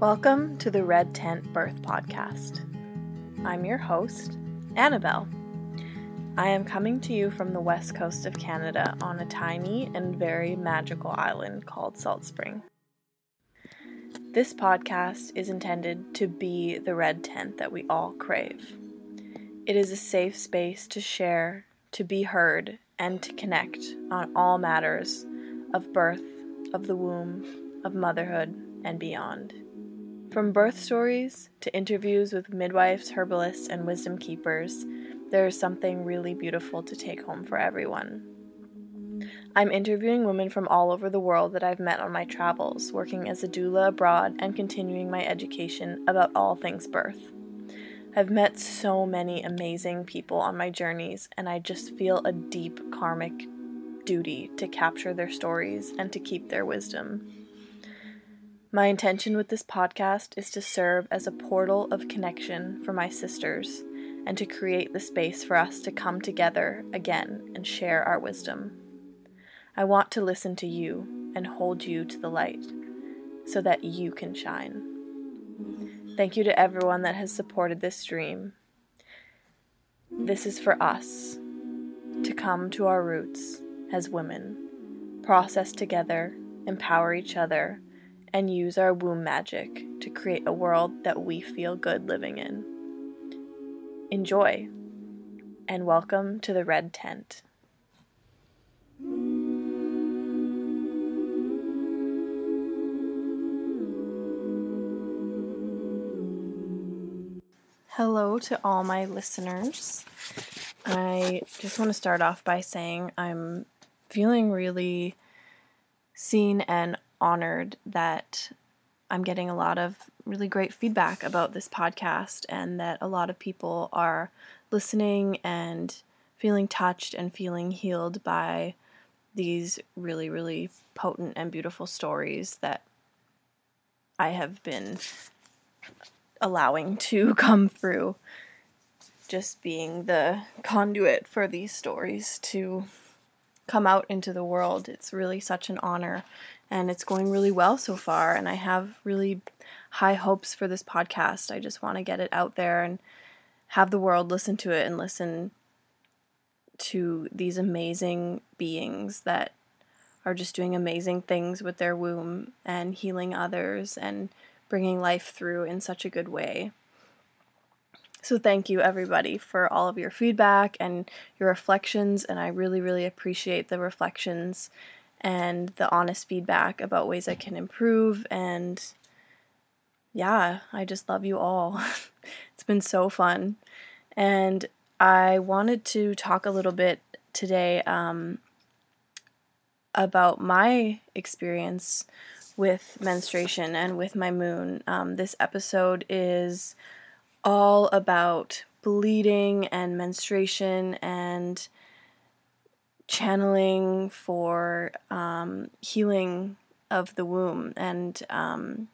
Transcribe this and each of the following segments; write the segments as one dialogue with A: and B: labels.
A: Welcome to the Red Tent Birth Podcast. I'm your host, Annabelle. I am coming to you from the west coast of Canada on a tiny and very magical island called Salt Spring. This podcast is intended to be the red tent that we all crave. It is a safe space to share, to be heard, and to connect on all matters of birth, of the womb, of motherhood, and beyond. From birth stories to interviews with midwives, herbalists, and wisdom keepers, there is something really beautiful to take home for everyone. I'm interviewing women from all over the world that I've met on my travels, working as a doula abroad and continuing my education about all things birth. I've met so many amazing people on my journeys, and I just feel a deep karmic duty to capture their stories and to keep their wisdom. My intention with this podcast is to serve as a portal of connection for my sisters and to create the space for us to come together again and share our wisdom. I want to listen to you and hold you to the light so that you can shine. Thank you to everyone that has supported this dream. This is for us to come to our roots as women, process together, empower each other, and use our womb magic to create a world that we feel good living in. Enjoy, and welcome to the Red Tent. Hello to all my listeners. I just want to start off by saying I'm feeling really seen and honored that I'm getting a lot of really great feedback about this podcast and that a lot of people are listening and feeling touched and feeling healed by these really, really potent and beautiful stories that I have been allowing to come through. Just being the conduit for these stories to come out into the world. It's really such an honor and it's going really well so far. And I have really high hopes for this podcast. I just want to get it out there and have the world listen to it and listen to these amazing beings that are just doing amazing things with their womb and healing others and bringing life through in such a good way. So, thank you everybody for all of your feedback and your reflections, and I really, really appreciate the reflections and the honest feedback about ways I can improve. And yeah, I just love you all. it's been so fun. And I wanted to talk a little bit today um, about my experience with menstruation and with my moon. Um, this episode is all about bleeding and menstruation and channeling for um, healing of the womb. And um,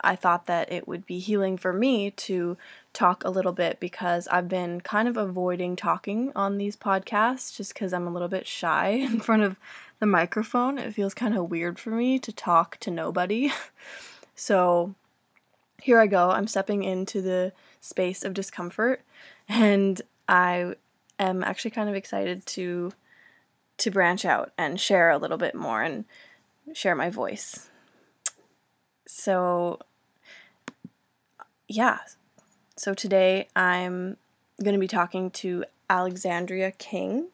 A: I thought that it would be healing for me to talk a little bit because I've been kind of avoiding talking on these podcasts just because I'm a little bit shy in front of the microphone. It feels kind of weird for me to talk to nobody. so here I go. I'm stepping into the space of discomfort and I am actually kind of excited to to branch out and share a little bit more and share my voice. So, yeah. So today I'm going to be talking to Alexandria King.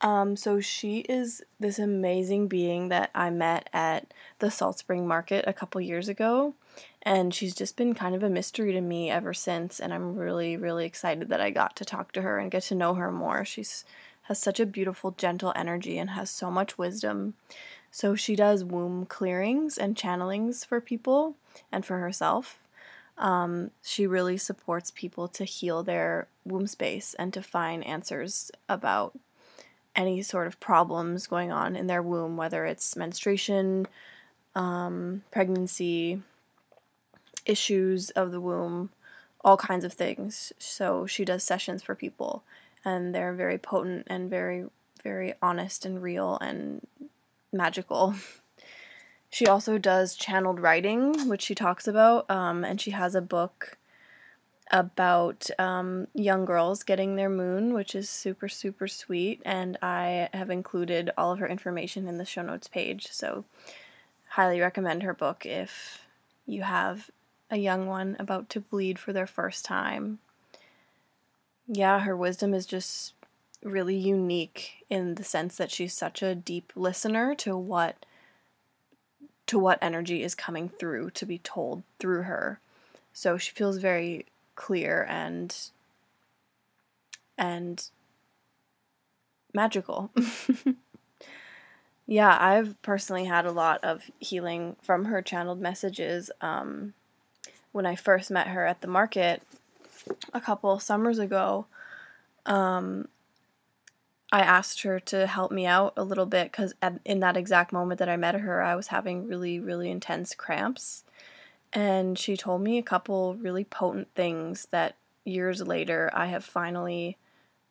A: Um, so she is this amazing being that I met at the Salt Spring Market a couple years ago, and she's just been kind of a mystery to me ever since. And I'm really, really excited that I got to talk to her and get to know her more. She's has such a beautiful, gentle energy and has so much wisdom. So she does womb clearings and channelings for people and for herself. Um, she really supports people to heal their womb space and to find answers about any sort of problems going on in their womb, whether it's menstruation,
B: um, pregnancy, issues of the womb, all kinds of things. So she does sessions for people, and they're very potent and very, very honest and real and magical. She also does channeled writing, which she talks about, um, and she has a book about um, young girls getting their moon, which is super, super sweet. And I have included all of her information in the show notes page. So, highly recommend her book if you have a young one about to bleed for their first time. Yeah, her wisdom is just really unique in the sense that she's such a deep listener to what to what energy is coming through to be told through her. So she feels very clear and and magical. yeah, I've personally had a lot of healing from her channeled messages. Um, when I first met her at the market a couple summers ago, um, I asked her to help me out a little bit because in that exact moment that I met her, I was having really, really intense cramps. And she told me a couple really potent things that years later I have finally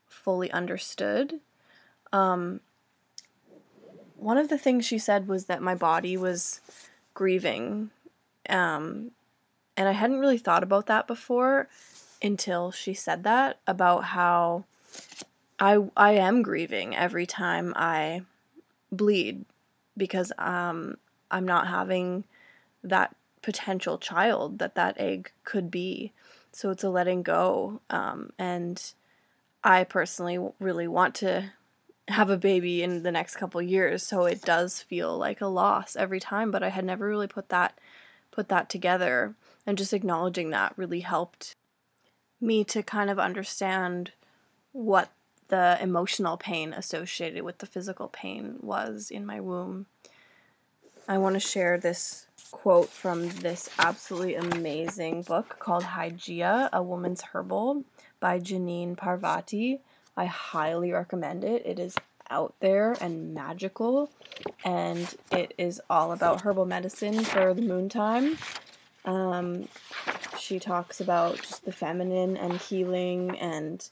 B: fully understood. Um, one of the things she said was that my body was grieving. Um, and I hadn't really thought about that before until she said that about how I I am grieving every time I bleed because um I'm not having that potential child that that egg could be. So it's a letting go. Um, and I personally really want to have a baby in the next couple years, so it does feel like a loss every time. But I had never really put that put that together, and just acknowledging that really helped me to kind of understand what the emotional pain associated with the physical pain was in my womb. I want to share this quote from this absolutely amazing book called Hygieia, A Woman's Herbal by Jeannine Parvati. I highly recommend it. It is out there and magical, and it is all about herbal medicine for the moon time. Um, she talks about just the feminine and healing and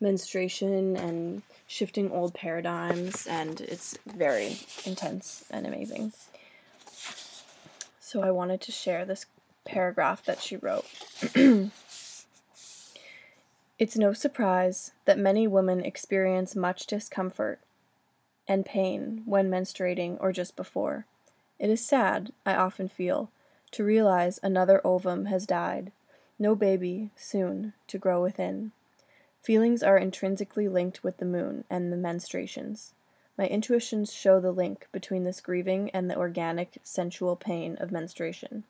B: menstruation and shifting old paradigms, and it's very intense and amazing. So I wanted to share this paragraph that she wrote. it's no surprise that many women experience much discomfort and pain when menstruating or just before. It is sad, I often feel, to realize another ovum has died, no baby soon to grow within. Feelings are intrinsically linked with the moon and the menstruations. My intuitions show the link between this grieving and the organic, sensual pain of menstruation.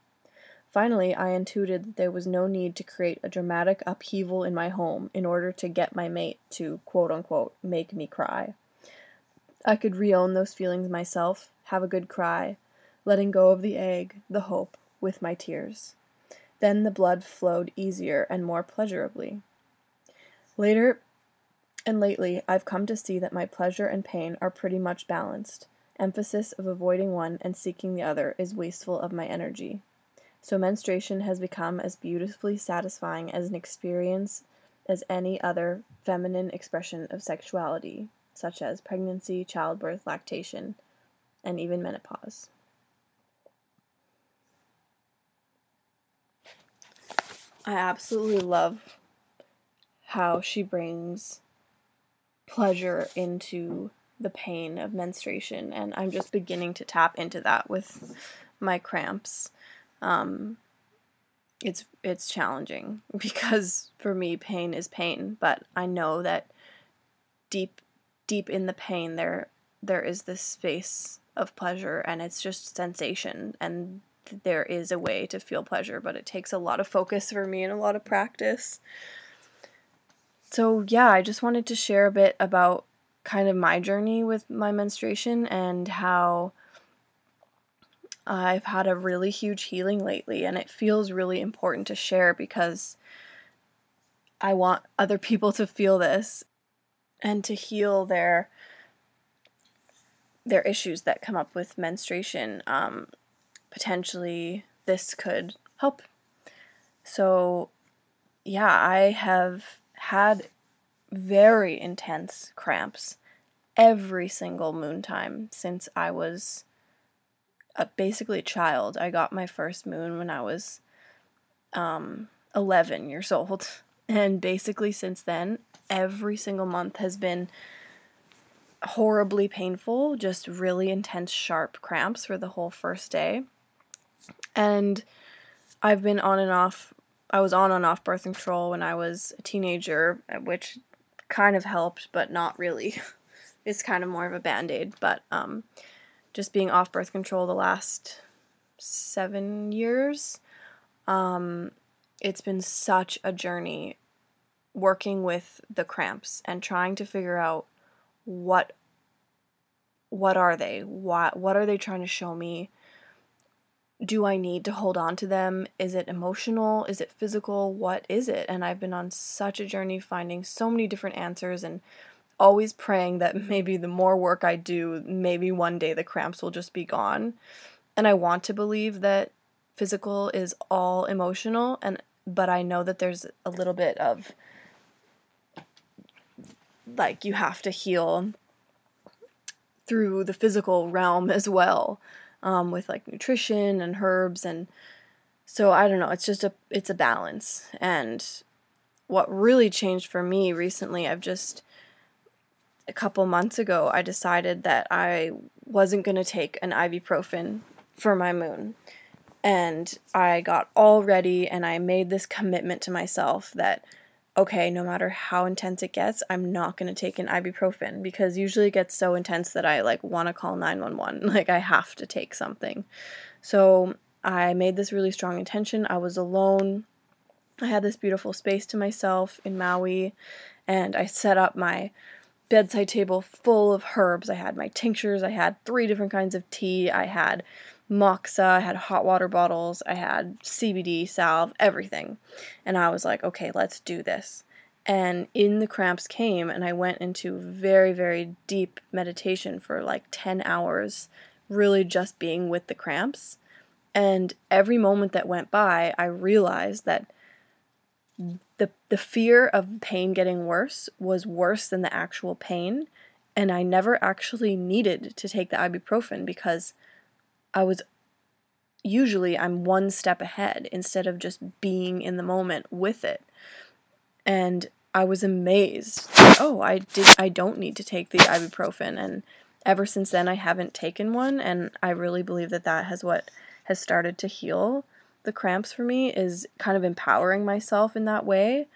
B: Finally, I intuited that there was no need to create a dramatic upheaval in my home in order to get my mate to quote unquote make me cry. I could reown those feelings myself, have a good cry, letting go of the egg, the hope, with my tears. Then the blood flowed easier and more pleasurably. Later and lately, I've come to see that my pleasure and pain are pretty much balanced. Emphasis of avoiding one and seeking the other is wasteful of my energy. So, menstruation has become as beautifully satisfying as an experience as any other feminine expression of sexuality, such as pregnancy, childbirth, lactation, and even menopause. I absolutely love how she brings pleasure into the pain of menstruation and i'm just beginning to tap into that with my cramps. Um, it's it's challenging because for me pain is pain but i know that deep deep in the pain there there is this space of pleasure and it's just sensation and there is a way to feel pleasure but it takes a lot of focus for me and a lot of practice so, yeah, I just wanted to share a bit about kind of my journey with my menstruation and how I've had a really huge healing lately, and it feels really important to share because I want other people to feel this and to heal their their issues that come up with menstruation. Um,
A: potentially this could help. So, yeah, I have had very intense cramps every single moon time since I was a, basically a child. I got my first moon when I was um, 11 years old. And basically, since then, every single month has been horribly painful, just really intense, sharp cramps for the whole first day. And I've been on and off, I was on and off birth control when I was a teenager, which kind of helped, but not really. it's kind of more of a band aid. But um, just being off birth control the last seven years, um, it's been such a journey working with the cramps and trying to figure out what what are they? What what are they trying to show me? Do I need to hold on to them? Is it emotional? Is it physical? What is it? And I've been on such a journey finding so many different answers and always praying that maybe the more work I do, maybe one day the cramps will just be gone. And I want to believe that physical is all emotional and but I know that there's a little bit of like you have to heal through the physical realm as well um, with like nutrition and herbs and so i don't know it's just a it's a balance. And what really changed for me recently i've just a couple months ago i decided that i wasn't going to take an ibuprofen for my moon. And i got all ready and i made this commitment to myself that okay, no matter how intense it gets, I'm not going to take an ibuprofen because usually it gets so intense that I like want to call 911. Like I have to take something. So I made this really strong intention. I was alone. I had this beautiful space to myself in Maui and I set up my bedside table full of herbs. I had my tinctures, I had three different kinds of tea, I had moxa, I had hot water bottles, I had CBD salve, everything. And I was like, okay, let's do this. And in the cramps came, and I went into very, very deep meditation for like 10 hours, really just being with the cramps. And every moment that went by, I realized that the the fear of pain getting worse was worse than the actual pain and I never actually needed to take the ibuprofen because I was usually I'm one step ahead instead of just being in the moment with it. And I was amazed. Oh, I did I don't need to take the ibuprofen and ever since then I haven't taken one and I really believe that that has what has started to heal the cramps for me is kind of empowering myself in that way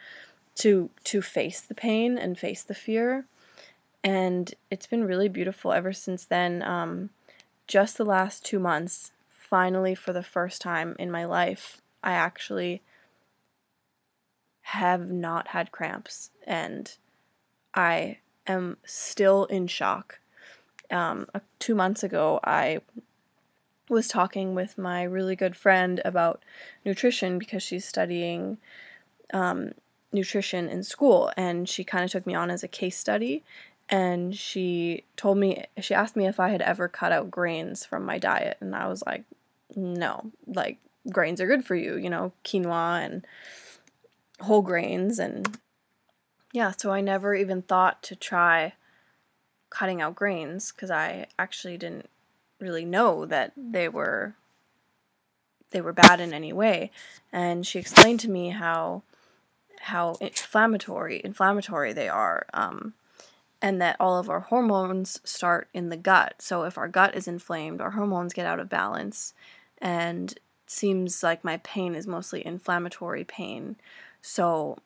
A: to to face the pain and face the fear and it's been really beautiful ever since then um, just the last two months, finally, for the first time in my life, I actually have not had cramps. And I am still in shock. Um, two months ago, I was talking with my really good friend about nutrition because she's studying um, nutrition in school and she kind of took me on as a case study and she told me she asked me if I had ever cut out grains from my diet and I was like no like grains are good for you you know quinoa and whole grains and yeah so I never even thought to try cutting out grains cuz I actually didn't really know that they were they were bad in any way and she explained to me how how inflammatory inflammatory they are um, and that all of our hormones start in the gut. So if our gut is inflamed, our hormones get out of balance and seems like my pain is mostly inflammatory pain. So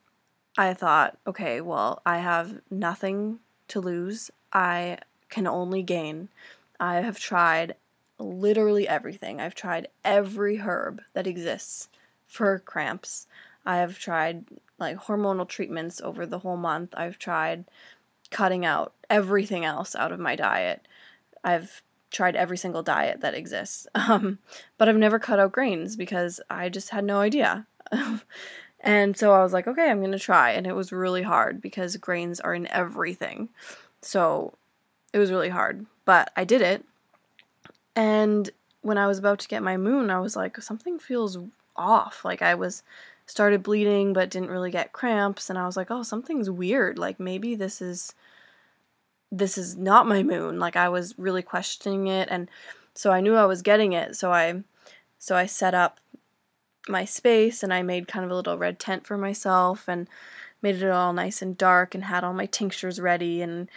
A: I thought, okay, well, I have nothing to lose. I can only gain. I have tried literally everything. I've tried every herb that exists for cramps. I have tried like hormonal treatments over the whole month. I've tried cutting out everything else out of my diet. I've tried every single diet that exists, um, but I've never cut out grains because I just had no idea. and so I was like, okay, I'm going to try. And it was really hard because grains are in everything. So it was really hard, but I did it. And when I was about to get my moon, I was like, something feels off. Like I was started bleeding but didn't really get cramps and I was like, "Oh, something's weird. Like maybe this is this is not my moon." Like I was really questioning it and so I knew I was getting it. So I so I set up my space and I made kind of a little red tent for myself and made it all nice and dark and had all my tinctures ready and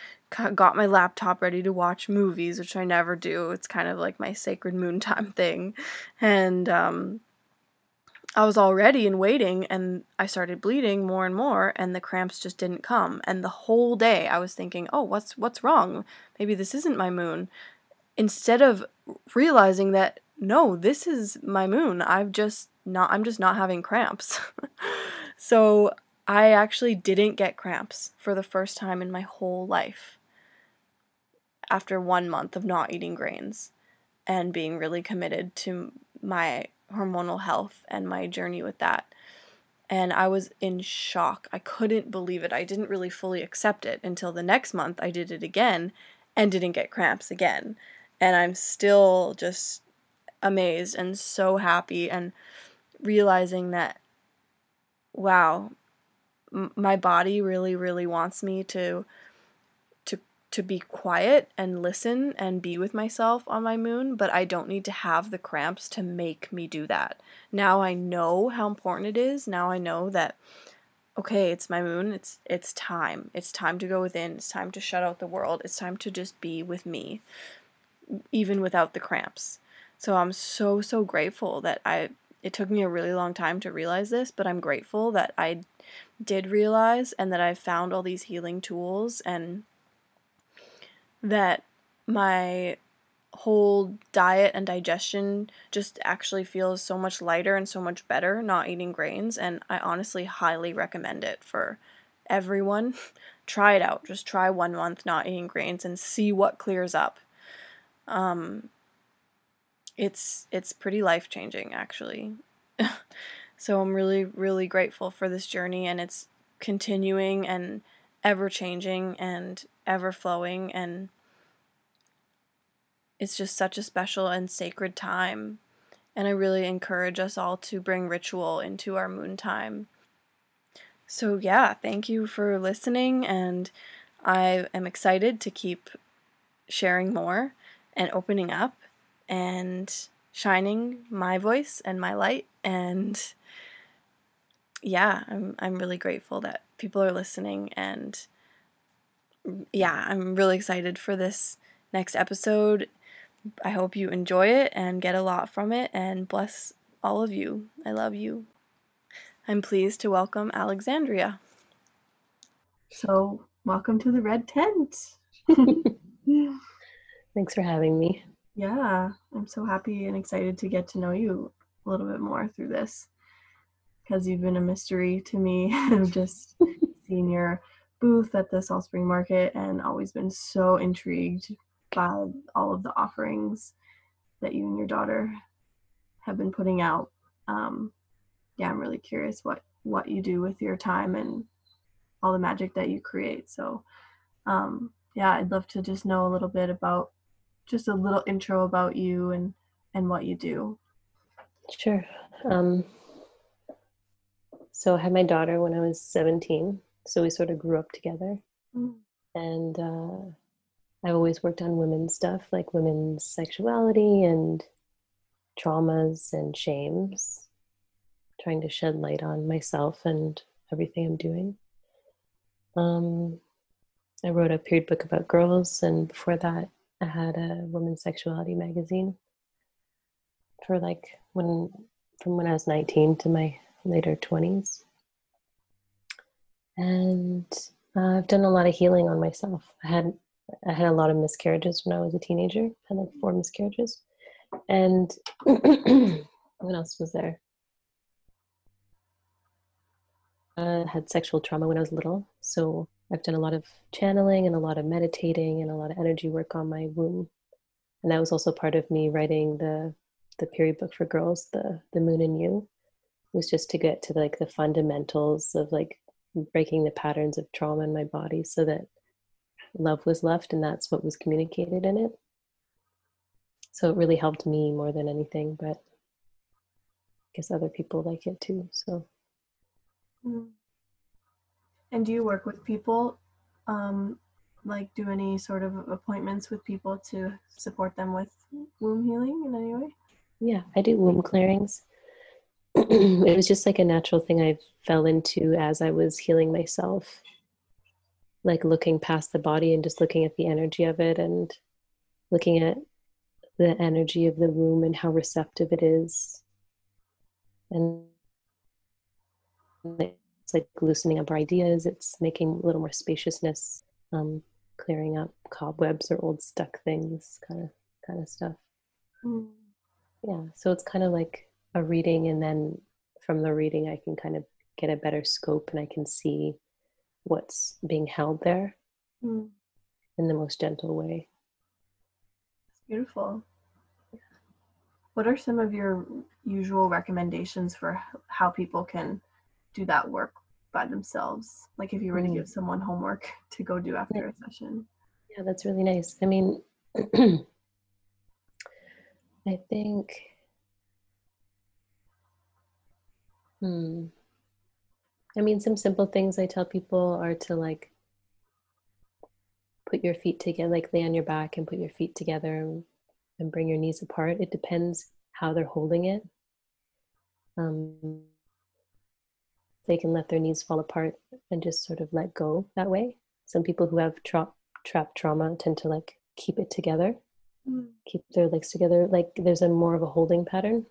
A: got my laptop ready to watch movies, which I never do. It's kind of like my sacred moon time thing. And um, I was all ready and waiting, and I started bleeding more and more, and the cramps just didn't come. And the whole day, I was thinking, "Oh, what's what's wrong? Maybe this isn't my moon." Instead of realizing that no, this is my moon. I've just not. I'm just not having cramps. so I actually didn't get cramps for the first time in my whole life after one month of not eating grains and being really committed to my hormonal health and my journey with that. And I was in shock. I couldn't believe it. I didn't really fully accept it until the next month I did it again and didn't get cramps again. And I'm still just amazed and so happy and realizing that, wow, my body really really wants me to to be quiet and listen and be with myself on my moon but I don't need to have the cramps to make me do that. Now I know how important it is. Now I know that okay, it's my moon. It's it's time. It's time to go within. It's time to shut out the world. It's time to just be with me even without the cramps. So I'm so so grateful that I it took me a really long time to realize this, but I'm grateful that I did realize and that I've found all these healing tools and that my whole diet and digestion just actually feels so much lighter and so much better not eating grains and I honestly highly recommend it for everyone. try it out. Just try one month not eating grains and see what clears up. Um it's it's pretty life changing actually. so I'm really really grateful for this journey and it's continuing and ever changing and ever flowing and it's just such a special and sacred time and I really encourage us all to bring ritual into our moon time. So yeah, thank you for listening and I am excited to keep sharing more and opening up and shining my voice and my light and yeah, I'm I'm really grateful that people are listening and yeah, I'm really excited for this next episode. I hope you enjoy it and get a lot from it and bless all of you. I love you. I'm pleased to welcome Alexandria.
B: So, welcome to the Red Tent.
C: Thanks for having me.
B: Yeah, I'm so happy and excited to get to know you a little bit more through this because you've been a mystery to me. I've just seen your booth at the Salt Spring Market and always been so intrigued by all of the offerings that you and your daughter have been putting out. Um, yeah, I'm really curious what what you do with your time and all the magic that you create. So, um, yeah, I'd love to just know a little bit about just a little intro about you and and what you do.
C: Sure. Um, so I had my daughter when I was 17, so we sort of grew up together. Mm. And uh, I've always worked on women's stuff, like women's sexuality and traumas and shames, trying to shed light on myself and everything I'm doing. Um, I wrote a period book about girls, and before that, I had a women's sexuality magazine for like when from when I was 19 to my later 20s. And uh, I've done a lot of healing on myself. I had I had a lot of miscarriages when I was a teenager. I had like four miscarriages. And what else was there? I had sexual trauma when I was little. So I've done a lot of channeling and a lot of meditating and a lot of energy work on my womb. And that was also part of me writing the the period book for girls, the the moon and you, was just to get to like the fundamentals of like breaking the patterns of trauma in my body so that love was left and that's what was communicated in it. so it really helped me more than anything, but I guess other people like it too. So
B: Mm. And do you work with people? Um, like, do any sort of appointments with people to support them with womb healing in any way?
C: yeah, I do womb clearings. it was just like a natural thing I fell into as I was healing myself, like looking past the body and just looking at the energy of it and looking at the energy of the womb and how receptive it is. And it's like loosening up our ideas, it's making a little more spaciousness, um, clearing up cobwebs or old stuck things, kind of kind of stuff.
B: Mm.
C: Yeah, so it's kind of like a reading, and then from the reading, I can kind of get a better scope and I can see what's being held there
B: Mm.
C: in the most gentle way.
B: It's beautiful. What are some of your usual recommendations for how people can do that work by themselves? Like if you were to
C: Mm.
B: give someone homework to go do after a session.
C: Yeah, that's really nice. I mean, I think, hmm. I mean, some simple things I tell people are to like put your feet together, like lay on your back and put your feet together and, and bring your knees apart. It depends how they're holding it. Um, they can let their knees fall apart and just sort of let go that way. Some people who have tra- trapped trauma tend to like keep it together,
B: Mm.
C: keep their legs together. Like there's a more of a holding pattern.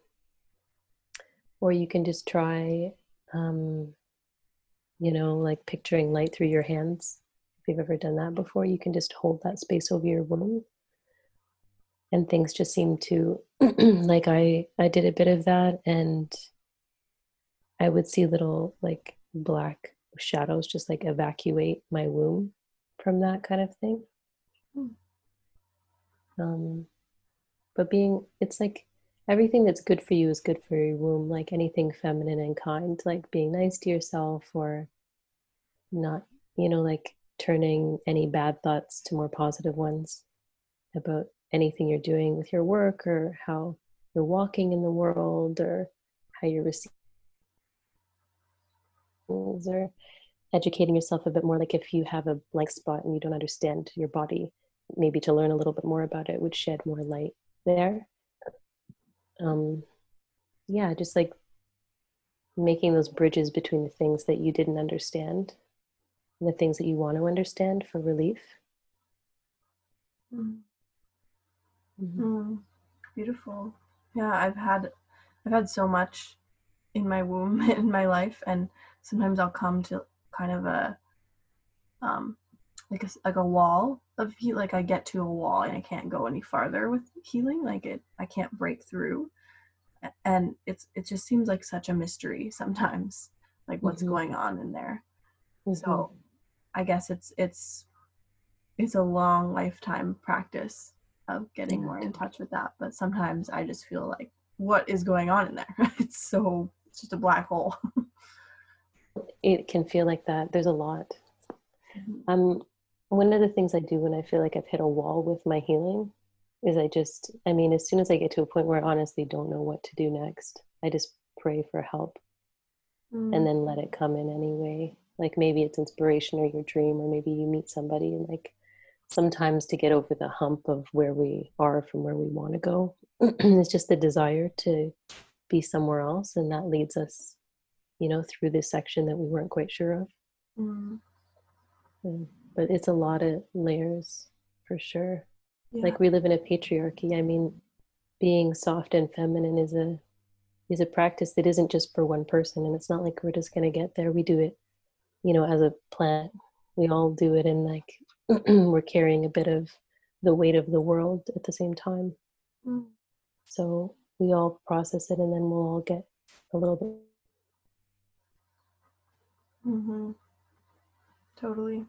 C: Or you can just try, um, you know, like picturing light through your hands. If you've ever done that before, you can just hold that space over your womb. And things just seem to, like I, I did a bit of that and I would see little like black shadows just like evacuate my womb from that kind of thing.
B: Hmm.
C: Um, but being, it's like everything that's good for you is good for your womb, like anything feminine and kind, like being nice to yourself or not, you know, like turning any bad thoughts to more positive ones about anything you're doing with your work or how you're walking in the world or how you're receiving or educating yourself a bit more. Like if you have a blank spot and you don't understand your body maybe to learn a little bit more about it would shed more light there um yeah just like making those bridges between the things that you didn't understand and the things that you want to understand for relief
B: Mm.
C: Mhm.
B: Mm, beautiful. Yeah, I've had I've had so much in my womb in my life, and sometimes I'll come to kind of a um like a like a wall of heat. Like I get to a wall and I can't go any farther with healing. Like it, I can't break through, and it's it just seems like such a mystery sometimes. Like what's
C: Mhm.
B: going on in there.
C: Mhm.
B: So I guess it's it's it's a long lifetime practice of getting more in touch with that. But sometimes I just feel like what is going on in there? it's so it's just a black hole.
C: it can feel like that there's a lot
B: Mhm.
C: um one of the things i do when i feel like i've hit a wall with my healing is i just i mean as soon as i get to a point where i honestly don't know what to do next i just pray for help
B: Mm.
C: and then let it come in anyway like maybe it's inspiration or your dream or maybe you meet somebody and like sometimes to get over the hump of where we are from where we want to go it's just the desire to be somewhere else and that leads us you know through this section that we weren't quite sure of
B: Mm.
C: Yeah, but it's a lot of layers for sure.
B: Yeah.
C: Like we live in a patriarchy. I mean, being soft and feminine is a is a practice that isn't just for one person, and it's not like we're just gonna get there. We do it, you know, as a plant. We all do it, and like we're carrying a bit of the weight of the world at the same time.
B: Mm.
C: So we all process it, and then we'll all get a little bit.
B: hmm Totally.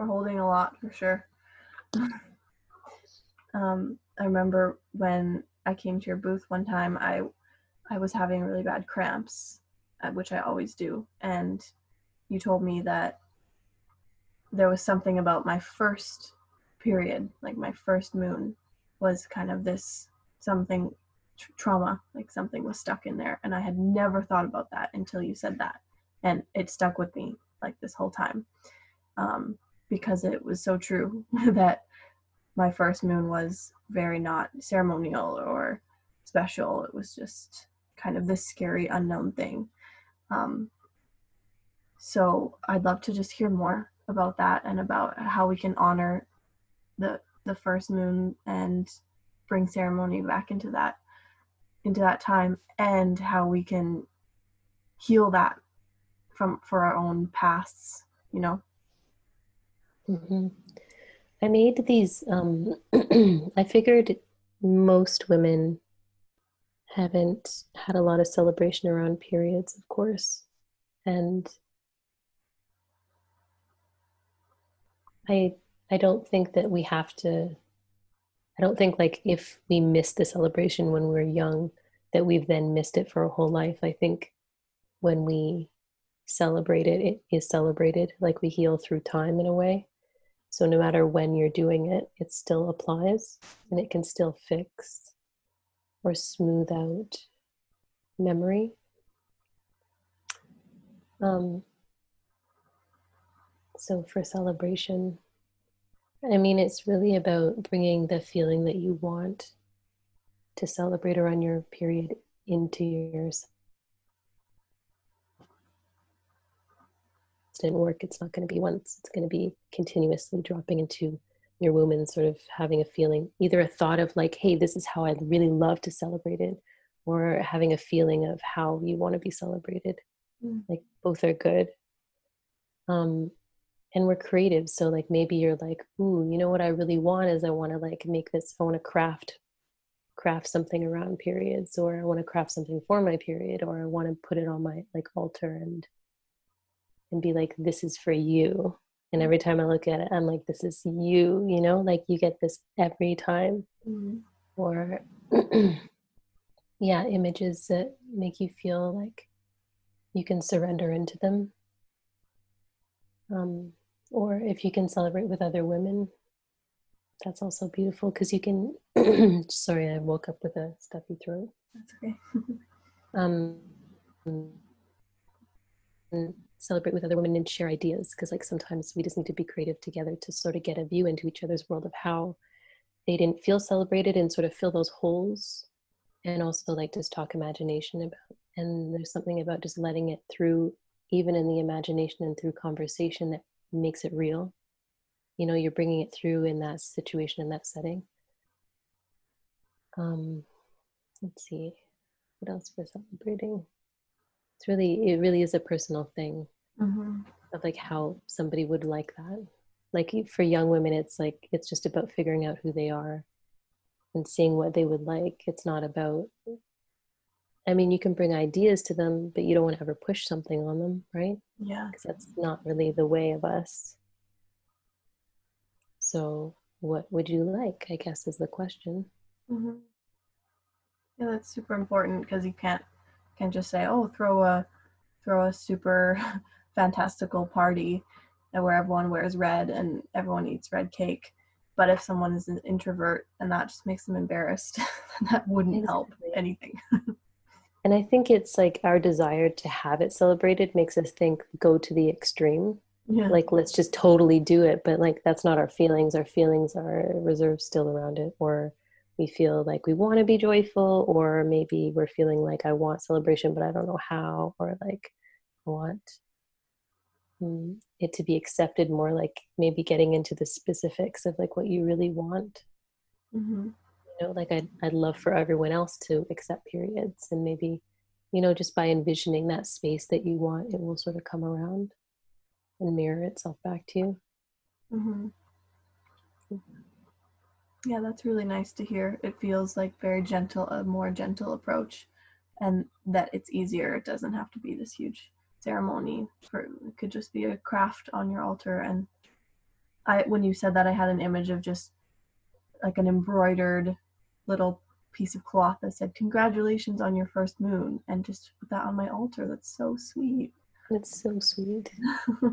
B: We're holding a lot for sure. um, I remember when I came to your booth one time, I I was having really bad cramps, uh, which I always do, and you told me that there was something about my first period, like my first moon, was kind of this something tr- trauma, like something was stuck in there. And I had never thought about that until you said that. And it stuck with me like this whole time um, because it was so true that my first moon was very not ceremonial or special. It was just kind of this scary unknown thing. Um, so I'd love to just hear more about that and about how we can honor the the first moon and bring ceremony back into that into that time and how we can heal that from for our own pasts you know
C: hmm I made these, um, I figured most women haven't had a lot of celebration around periods, of course. And I I don't think that we have to I don't think like if we miss the celebration when we're young that we've then missed it for a whole life. I think when we celebrate it, it is celebrated. Like we heal through time in a way. So no matter when you're doing it, it still applies and it can still fix or smooth out memory. Um, so for celebration, I mean, it's really about bringing the feeling that you want to celebrate around your period into yours. Didn't work. It's not going to be once. It's going to be continuously dropping into your womb and sort of having a feeling, either a thought of like, "Hey, this is how I'd really love to celebrate it," or having a feeling of how you want to be celebrated.
B: Mm.
C: Like both are good. Um, and we're creative so like maybe you're like ooh you know what i really want is i want to like make this i want to craft craft something around periods or i want to craft something for my period or i want to put it on my like altar and and be like this is for you. And every time i look at it i'm like this is you you know? Like you get this every time.
B: Mhm.
C: or yeah images that make you feel like you can surrender into them. Um, or if you can celebrate with other women that's also beautiful because you can sorry i woke up with a stuffy throat.
B: That's okay.
C: Um, and celebrate with other women and share ideas because like sometimes we just need to be creative together to sort of get a view into each other's world of how they didn't feel celebrated and sort of fill those holes and also like just talk imagination about and there's something about just letting it through even in the imagination and through conversation that makes it real. You know you're bringing it through in that situation in that setting. Um let's see. What else for celebrating it's really it really is a personal thing
B: Mhm.
C: of like how somebody would like that. Like for young women it's like it's just about figuring out who they are and seeing what they would like. It's not about i mean you can bring ideas to them but you don't want to ever push something on them right?
B: Yeah.
C: Because that's not really the way of us. So what would you like i guess is the question.
B: Hmm Yeah, that's super important because you can't can't just say, "Oh, throw a throw a super fantastical party where everyone wears red and everyone eats red cake." But if someone is an introvert and that just makes them embarrassed, that wouldn't help anything.
C: and i think it's like our desire to have it celebrated makes us think go to the extreme
B: Yeah.
C: like let's just totally do it but like that's not our feelings our feelings are reserved still around it or we feel like we want to be joyful or maybe we're feeling like i want celebration but i don't know how or like i want mm, it to be accepted more like maybe getting into the specifics of like what you really want.
B: Hmm
C: you know like I'd, I'd love for everyone else to accept periods and maybe you know just by envisioning that space that you want it will sort of come around and mirror itself back to you.
B: Hmm Yeah, that's really nice to hear. It feels like very gentle, a more gentle approach, and that it's easier. It doesn't have to be this huge ceremony. For it could just be a craft on your altar. And I, when you said that, I had an image of just like an embroidered little piece of cloth that said "Congratulations on your first moon," and just put that on my altar. That's so sweet.
C: it's so sweet I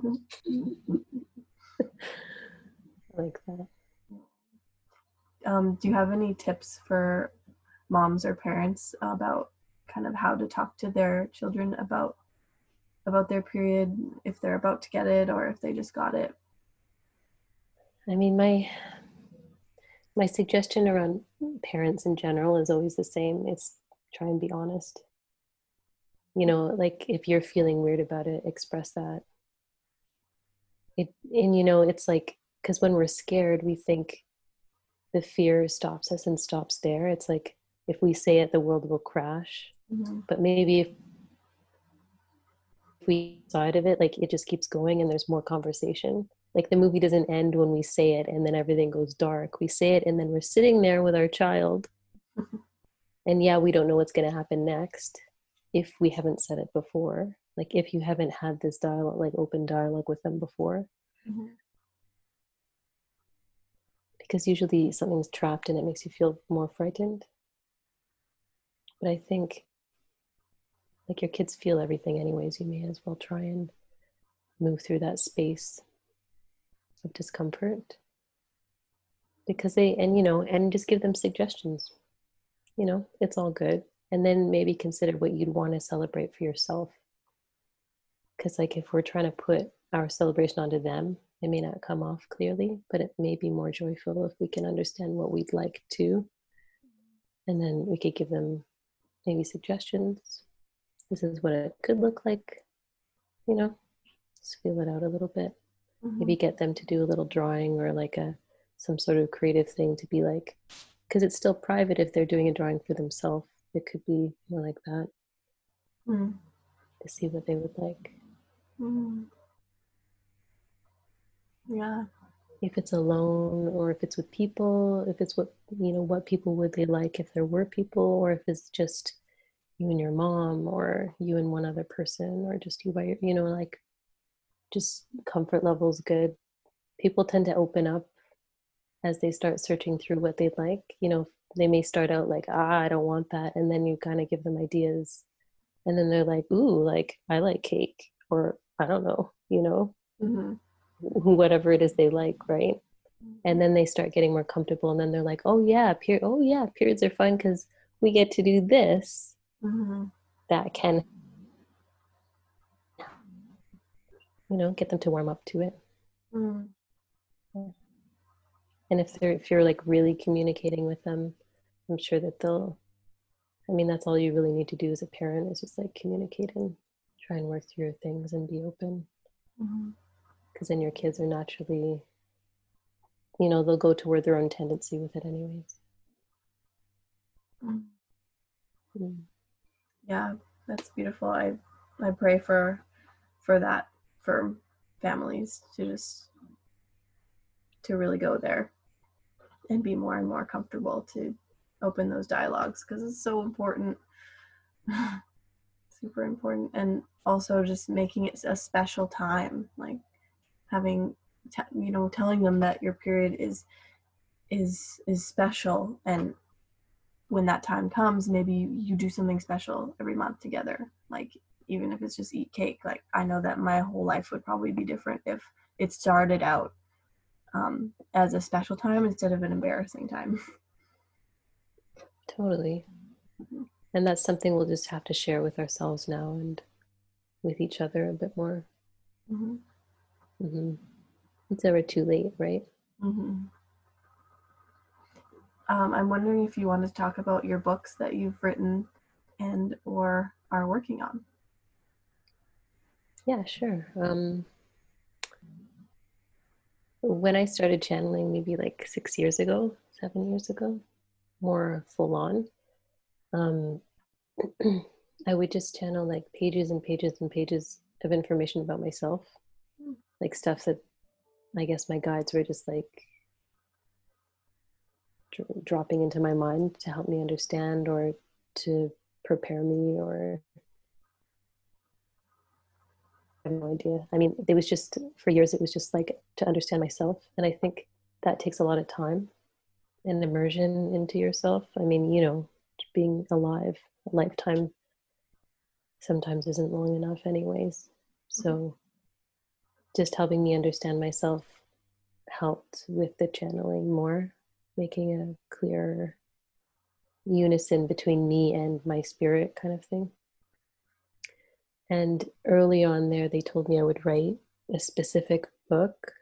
C: like that
B: um, do you have any tips for moms or parents about kind of how to talk to their children about about their period if they're about to get it or if they just got it
C: I mean, my my suggestion around parents in general is always the same. It's try and be honest. You know, like if you're feeling weird about it, express that. It and you know, it's like because when we're scared, we think the fear stops us and stops there. It's like if we say it, the world will crash.
B: mm-hmm.
C: But maybe if we side of it, like it just keeps going and there's more conversation like the movie doesn't end when we say it and then everything goes dark we say it and then we're sitting there with our child and yeah we don't know what's going to happen next if we haven't said it before like if you haven't had this dialogue like open dialogue with them before
B: Mm-hmm.
C: Because usually something's trapped and it makes you feel more frightened. But i think like your kids feel everything anyways. You may as well try and move through that space of discomfort. Because they and you know and just give them suggestions. You know it's all good. And then maybe consider what you'd want to celebrate for yourself. Because like if we're trying to put our celebration onto them it may not come off clearly but it may be more joyful if we can understand what we'd like to and then we could give them maybe suggestions this is what it could look like you know just feel it out a little bit
B: Mm-hmm.
C: maybe get them to do a little drawing or like a some sort of creative thing to be like because it's still private if they're doing a drawing for themselves it could be more like that
B: Mm-hmm.
C: to see what they would like
B: Mm-hmm. Yeah.
C: If it's alone or if it's with people if it's what you know what people would they like if there were people or if it's just you and your mom or you and one other person or just you by your you know like just comfort levels good. People tend to open up as they start searching through what they'd like. You know they may start out like ah i don't want that and then you kind of give them ideas and then they're like ooh like i like cake or i don't know you know?
B: Mm-hmm.
C: Whatever it is they like right and then they start getting more comfortable and then they're like oh yeah period oh yeah periods are fun because we get to do this
B: Mm-hmm.
C: that can you know get them to warm up to it
B: Mm-hmm.
C: and if they're if you're like really communicating with them i'm sure that they'll i mean that's all you really need to do as a parent is just like communicate and try and work through your things and be open
B: Mm-hmm.
C: Because then your kids are naturally you know they'll go toward their own tendency with it anyways
B: Mm-hmm.
C: Mm.
B: yeah that's beautiful i i pray for for that for families to just to really go there and be more and more comfortable to open those dialogues because it's so important super important and also just making it a special time like having t- you know telling them that your period is is is special and when that time comes maybe you, you do something special every month together like even if it's just eat cake like i know that my whole life would probably be different if it started out um, as a special time instead of an embarrassing time
C: Totally. And that's something we'll just have to share with ourselves now and with each other a bit more.
B: hmm
C: hmm It's never too late, right?
B: hmm um, i'm wondering if you want to talk about your books that you've written and or are working on
C: Yeah, sure. Um, when I started channeling, maybe like six years ago, seven years ago, more full on, um, I would just channel like pages and pages and pages of information about myself, like stuff that I guess my guides were just like dr- dropping into my mind to help me understand or to prepare me or I have no idea. I mean, it was just for years. It was just like to understand myself, and I think that takes a lot of time and immersion into yourself. I mean, you know, being alive a lifetime sometimes isn't long enough, anyways. So, just helping me understand myself helped with the channeling more. making a clear unison between me and my spirit kind of thing. And early on there, they told me I would write a specific book.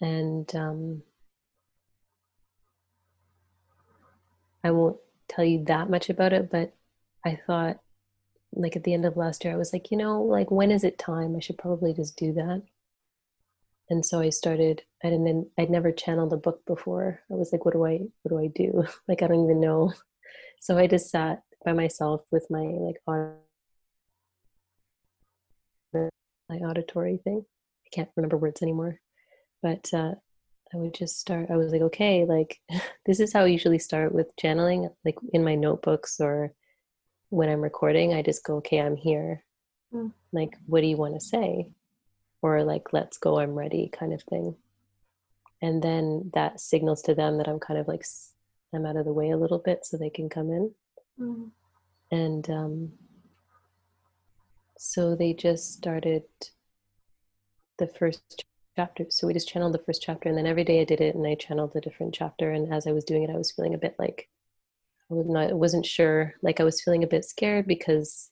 C: And um, I won't tell you that much about it, but I thought, like at the end of last year, I was like, you know, like when is it time? I should probably just do that. And so I started. I didn't. I'd never channeled a book before. I was like, what do I? What do I do? like I don't even know. So I just sat by myself with my like my auditory thing. I can't remember words anymore, but uh, I would just start. I was like, okay, like this is how I usually start with channeling, like in my notebooks or when I'm recording. I just go, okay, I'm here. Mm. Like, what do you want to say? Or like, let's go, I'm ready, kind of thing. And then that signals to them that I'm kind of like I'm out of the way a little bit, so they can come in. Mm. And um, so they just started the first chapter. So we just channeled the first chapter, and then every day I did it, and I channeled a different chapter. And as I was doing it, I was feeling a bit like I was not, I wasn't sure. Like I was feeling a bit scared because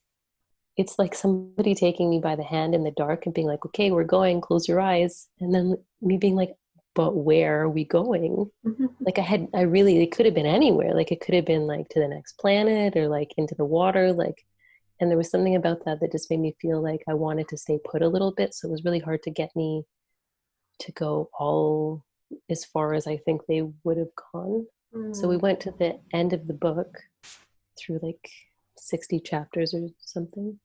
C: it's like somebody taking me by the hand in the dark and being like, "Okay, we're going. Close your eyes," and then me being like, "But where are we going?" Mm-hmm. Like I had, I really, it could have been anywhere. Like it could have been like to the next planet or like into the water. Like and there was something about that that just made me feel like i wanted to stay put a little bit so it was really hard to get me to go all as far as i think they would have gone mm. so we mm. went to the end of the book through like 60 chapters or something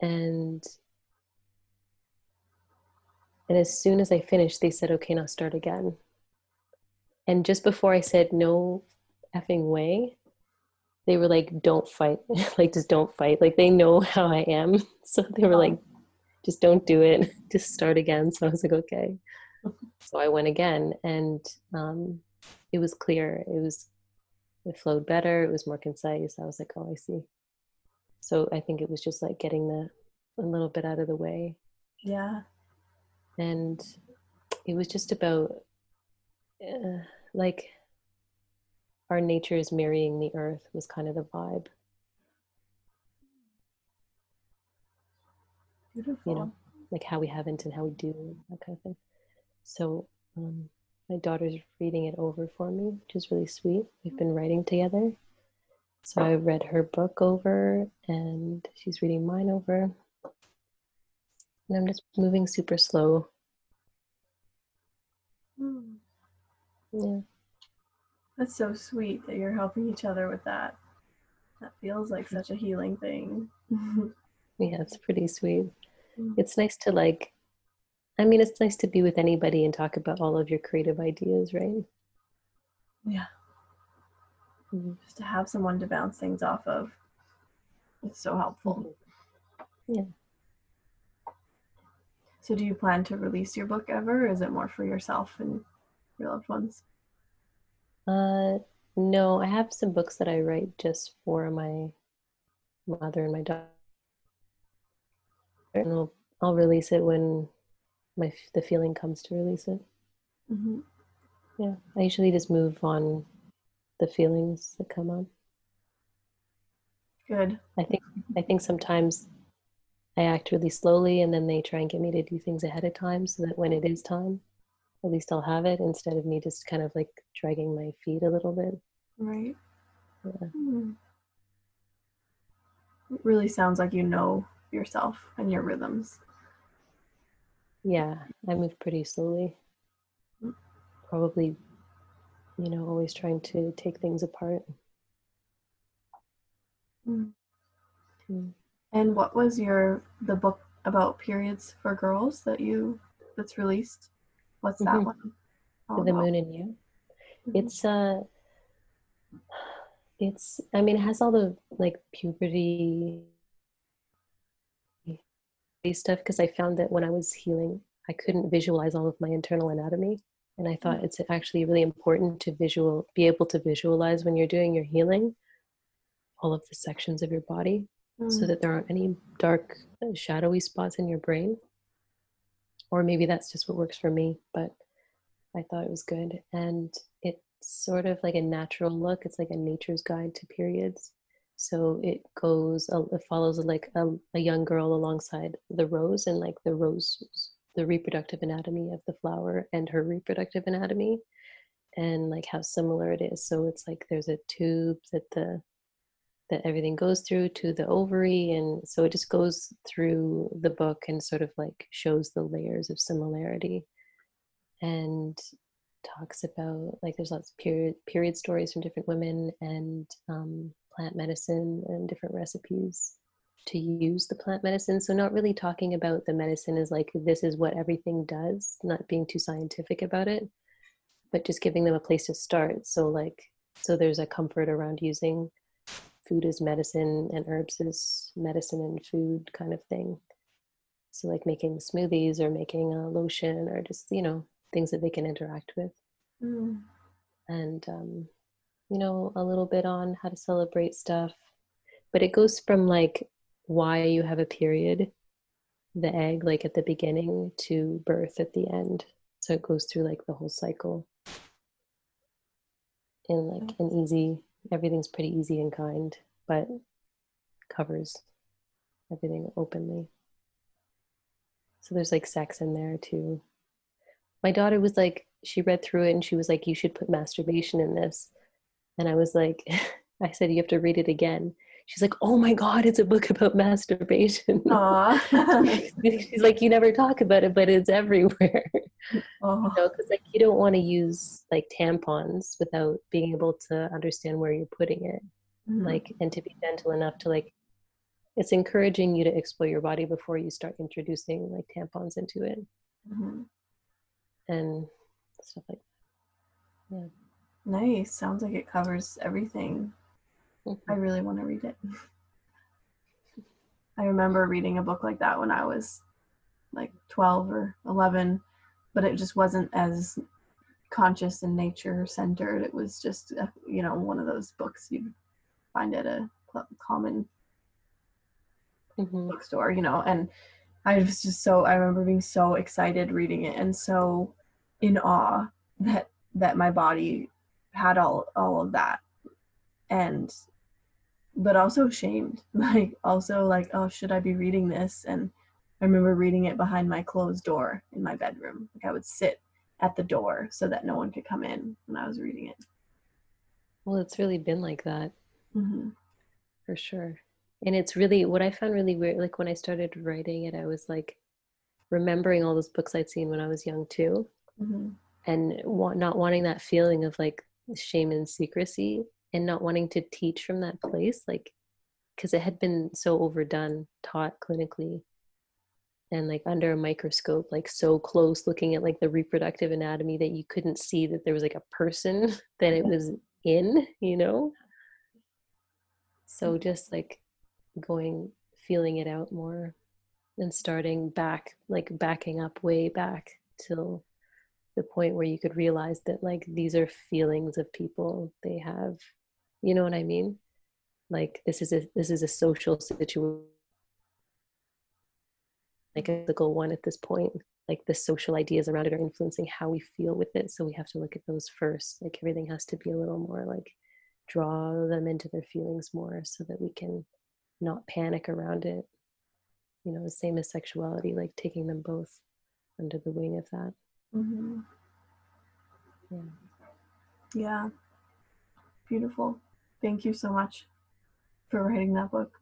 C: and and as soon as i finished they said okay now start again and just before i said no effing way they were like, don't fight. like, just don't fight. Like, they know how I am. So they were like, just don't do it. just start again. So I was like, okay. so I went again and um, it was clear. It was, it flowed better. It was more concise. I was like, oh, I see. So I think it was just like getting the, a little bit out of the way.
B: Yeah.
C: And it was just about, uh, like, our nature is marrying the earth was kind of the vibe.
B: Beautiful.
C: You know, like how we haven't and how we do, that kind of thing. So um, my daughter's reading it over for me, which is really sweet. We've been writing together. So I read her book over and she's reading mine over. And I'm just moving super slow. Mm. Yeah.
B: That's so sweet that you're helping each other with that. That feels like such a healing thing.
C: yeah, it's pretty sweet. Mm. It's nice to like I mean, it's nice to be with anybody and talk about all of your creative ideas, right?
B: Yeah. Mm-hmm. Just to have someone to bounce things off of. It's so helpful.
C: Mm-hmm. Yeah.
B: So, do you plan to release your book ever, or is it more for yourself and your loved ones?
C: Uh, no, I have some books that I write just for my mother and my daughter. And I'll, I'll release it when my the feeling comes to release it. Mm-hmm. Yeah, I usually just move on the feelings that come on.
B: Good.
C: I think I think sometimes I act really slowly, and then they try and get me to do things ahead of time, so that when it is time, at least I'll have it instead of me just kind of like dragging my feet a little bit.
B: Right. Yeah. Mm. It really sounds like you know yourself and your rhythms.
C: Yeah, I move pretty slowly. Probably, you know, always trying to take things apart.
B: Mm. Mm. And what was your the book about periods for girls that you that's released? What's that mm-hmm. one?
C: Oh, the moon and you. Mm-hmm. It's uh it's I mean it has all the like puberty stuff because I found that when I was healing I couldn't visualize all of my internal anatomy and I thought mm-hmm. it's actually really important to visual be able to visualize when you're doing your healing all of the sections of your body mm. so that there aren't any dark uh, shadowy spots in your brain or maybe that's just what works for me but I thought it was good. And it's sort of like a natural look. It's like a nature's guide to periods. So it goes, uh, it follows like a, a young girl alongside the rose and like the rose, the reproductive anatomy of the flower and her reproductive anatomy and like how similar it is. So it's like there's a tube that the that everything goes through to the ovary and so it just goes through the book and sort of like shows the layers of similarity and talks about like there's lots of period period stories from different women and um, plant medicine and different recipes to use the plant medicine. So not really talking about the medicine as like this is what everything does not being too scientific about it but just giving them a place to start. So like so there's a comfort around using food as medicine and herbs as medicine and food kind of thing. So like making smoothies or making a lotion or just you know things that they can interact with.
B: Mm.
C: and um, you know a little bit on how to celebrate stuff. But it goes from like why you have a period the egg like at the beginning to birth at the end. So it goes through like the whole cycle. In like mm. an easy everything's pretty easy and kind but covers everything openly. So there's like sex in there too. My daughter was like she read through it and she was like you should put masturbation in this and i was like i said you have to read it again she's like oh my god it's a book about masturbation
B: Aw.
C: she's like you never talk about it but it's everywhere
B: oh.
C: you know because like you don't want to use like tampons without being able to understand where you're putting it
B: Mhm.
C: like and to be gentle enough to like it's encouraging you to explore your body before you start introducing like tampons into it
B: Mhm.
C: and stuff like that.
B: Nice. Sounds like it covers everything. I really want to read it. I remember reading a book like that when I was like 12 or 11, but it just wasn't as conscious and nature centered. It was just, uh, you know, one of those books you'd find at a common
C: Mhm.
B: bookstore, you know, and I was just so I remember being so excited reading it and so in awe that that my body had all all of that. And but also shamed like also like oh should I be reading this? And I remember reading it behind my closed door in my bedroom. Like I would sit at the door so that no one could come in when I was reading it.
C: Well it's really been like that.
B: Hmm
C: for sure. And it's really what i found really weird like when i started writing it i was like remembering all those books i'd seen when i was young too.
B: Hmm
C: and wa- not wanting that feeling of like shame and secrecy and not wanting to teach from that place like because it had been so overdone taught clinically and like under a microscope like so close looking at like the reproductive anatomy that you couldn't see that there was like a person that it was in you know? So mm. just like going feeling it out more and starting back like backing up way back till the point where you could realize that like these are feelings of people they have you know what i mean? Like this is a this is a social situation like a physical one at this point like the social ideas around it are influencing how we feel with it so we have to look at those first. Like everything has to be a little more like draw them into their feelings more so that we can not panic around it. You know the same as sexuality like taking them both under the wing of that
B: hmm
C: yeah
B: Yeah. Beautiful. Thank you so much for writing that book.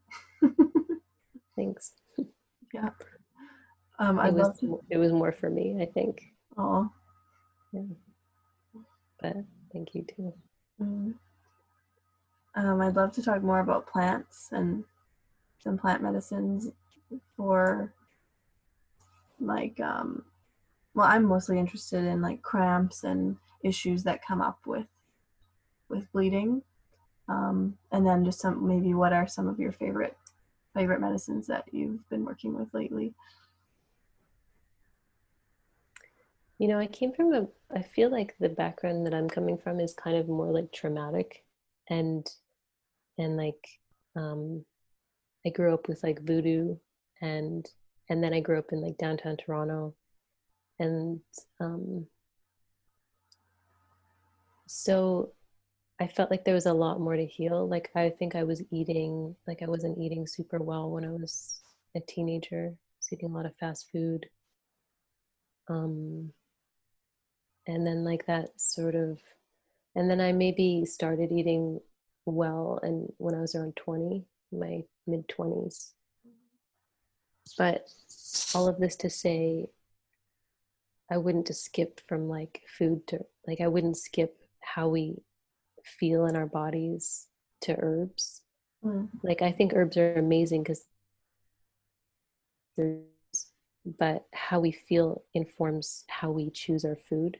C: thanks
B: yeah. Um,
C: it
B: I'd
C: was
B: love to.
C: it was more for me i think
B: Oh. Yeah.
C: But thank you too
B: mm. Um, I'd love to talk more about plants and some plant medicines for like um well I'm mostly interested in like cramps and issues that come up with with bleeding. Um, and then just some maybe what are some of your favorite favorite medicines that you've been working with lately?
C: You know, I came from a, I feel like the background that I'm coming from is kind of more like traumatic and, and like, um, I grew up with like voodoo and, and then I grew up in like downtown Toronto and, um, so I felt like there was a lot more to heal. Like I think I was eating like I wasn't eating super well when I was a teenager, eating a lot of fast food. Um and then like that sort of and then I maybe started eating well and when I was around 20, my mid 20s. But all of this to say I wouldn't just skip from like food to like I wouldn't skip how we feel in our bodies to herbs. Mm. Like I think herbs are amazing because but how we feel informs how we choose our food.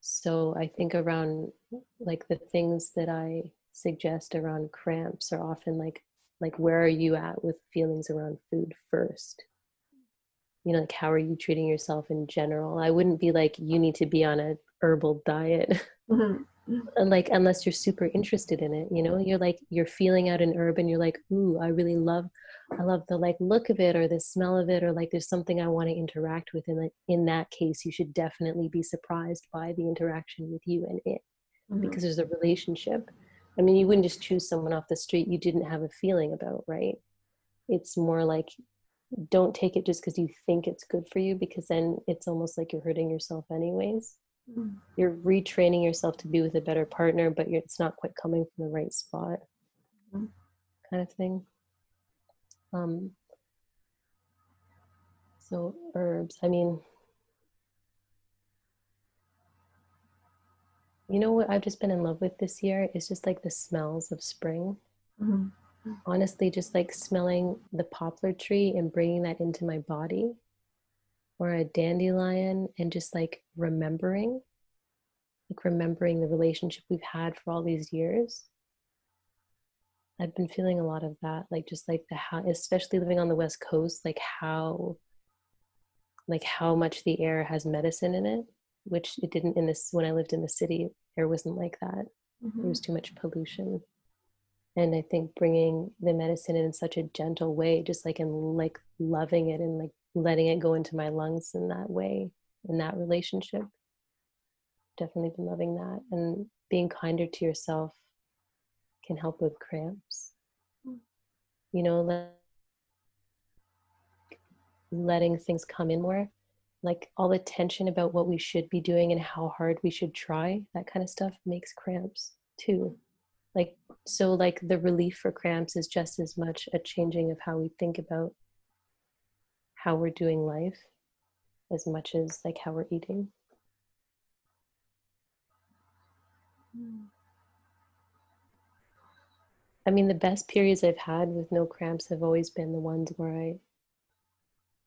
C: So I think around like the things that I suggest around cramps are often like like where are you at with feelings around food first? You know, like how are you treating yourself in general? I wouldn't be like you need to be on a herbal diet. Mm-hmm like unless you're super interested in it you know you're like you're feeling out an herb and you're like ooh i really love i love the like look of it or the smell of it or like there's something i want to interact with and like in that case you should definitely be surprised by the interaction with you and it mm-hmm. because there's a relationship i mean you wouldn't just choose someone off the street you didn't have a feeling about right it's more like don't take it just because you think it's good for you because then it's almost like you're hurting yourself anyways. You're retraining yourself to be with a better partner but it's not quite coming from the right spot mm-hmm. kind of thing. Um so herbs i mean you know what i've just been in love with this year? Is just like the smells of spring. Mm-hmm. Honestly just like smelling the poplar tree and bringing that into my body or a dandelion and just like remembering like remembering the relationship we've had for all these years. I've been feeling a lot of that like just like the how especially living on the west coast like how like how much the air has medicine in it which it didn't in this when i lived in the city air wasn't like that. Mm-hmm. there was too much pollution and i think bringing the medicine in such a gentle way just like in like loving it and like letting it go into my lungs in that way in that relationship. Definitely been loving that and being kinder to yourself can help with cramps. Mm. you know let, letting things come in more like all the tension about what we should be doing and how hard we should try that kind of stuff makes cramps too like so like the relief for cramps is just as much a changing of how we think about how we're doing life as much as like how we're eating. Hmm. I mean, the best periods I've had with no cramps have always been the ones where I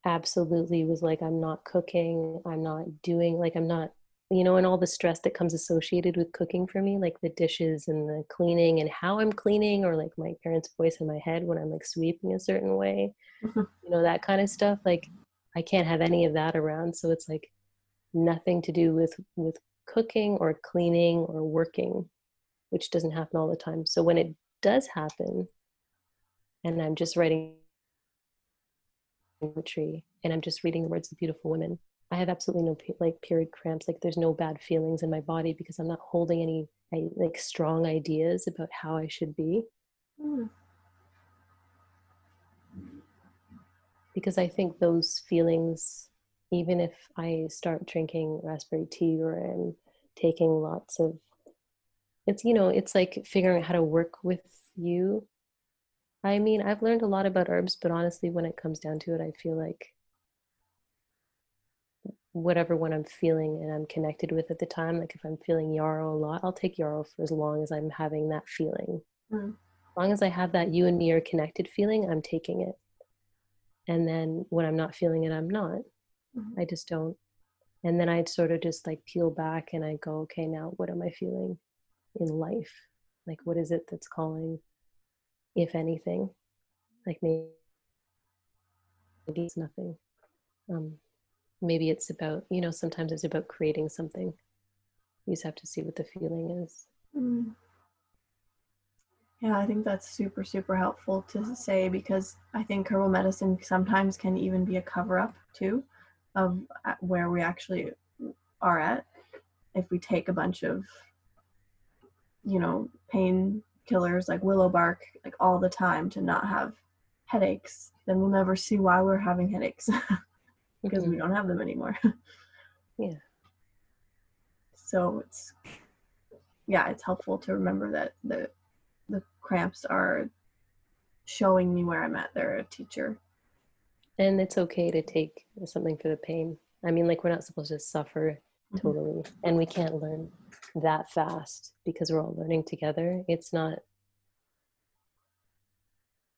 C: absolutely was like, I'm not cooking, I'm not doing, like, I'm not, you know, and all the stress that comes associated with cooking for me, like the dishes and the cleaning and how I'm cleaning, or like my parents' voice in my head when I'm like sweeping a certain way, mm-hmm. you know, that kind of stuff. Like, I can't have any of that around. So it's like nothing to do with with cooking or cleaning or working, which doesn't happen all the time. So when it does happen, and I'm just writing poetry and I'm just reading the words of beautiful women, I have absolutely no like period cramps. Like there's no bad feelings in my body because I'm not holding any like strong ideas about how I should be. Mm. Because I think those feelings even if I start drinking raspberry tea or I'm taking lots of it's you know it's like figuring out how to work with you i mean i've learned a lot about herbs but honestly when it comes down to it i feel like whatever one i'm feeling and i'm connected with at the time like if i'm feeling yarrow a lot i'll take yarrow for as long as i'm having that feeling mm. as long as i have that you and me are connected feeling i'm taking it and then when i'm not feeling it i'm not Mm-hmm. I just don't. And then I'd sort of just like peel back and I go, okay, now what am I feeling in life? Like, what is it that's calling, if anything? Like, maybe, maybe it's nothing. Um, maybe it's about, you know, sometimes it's about creating something. You just have to see what the feeling is. Mm.
B: Yeah, I think that's super, super helpful to say because I think herbal medicine sometimes can even be a cover up too of uh, where we actually are at if we take a bunch of you know, pain killers like willow bark like all the time to not have headaches, then we'll never see why we're having headaches because we
C: Mhm.
B: don't have them anymore.
C: Yeah.
B: So it's yeah, it's helpful to remember that the the cramps are showing me where I'm at. They're a teacher.
C: And it's okay to take something for the pain. I mean, like, we're not supposed to suffer
B: Mhm.
C: totally. And we can't learn that fast because we're all learning together. It's not,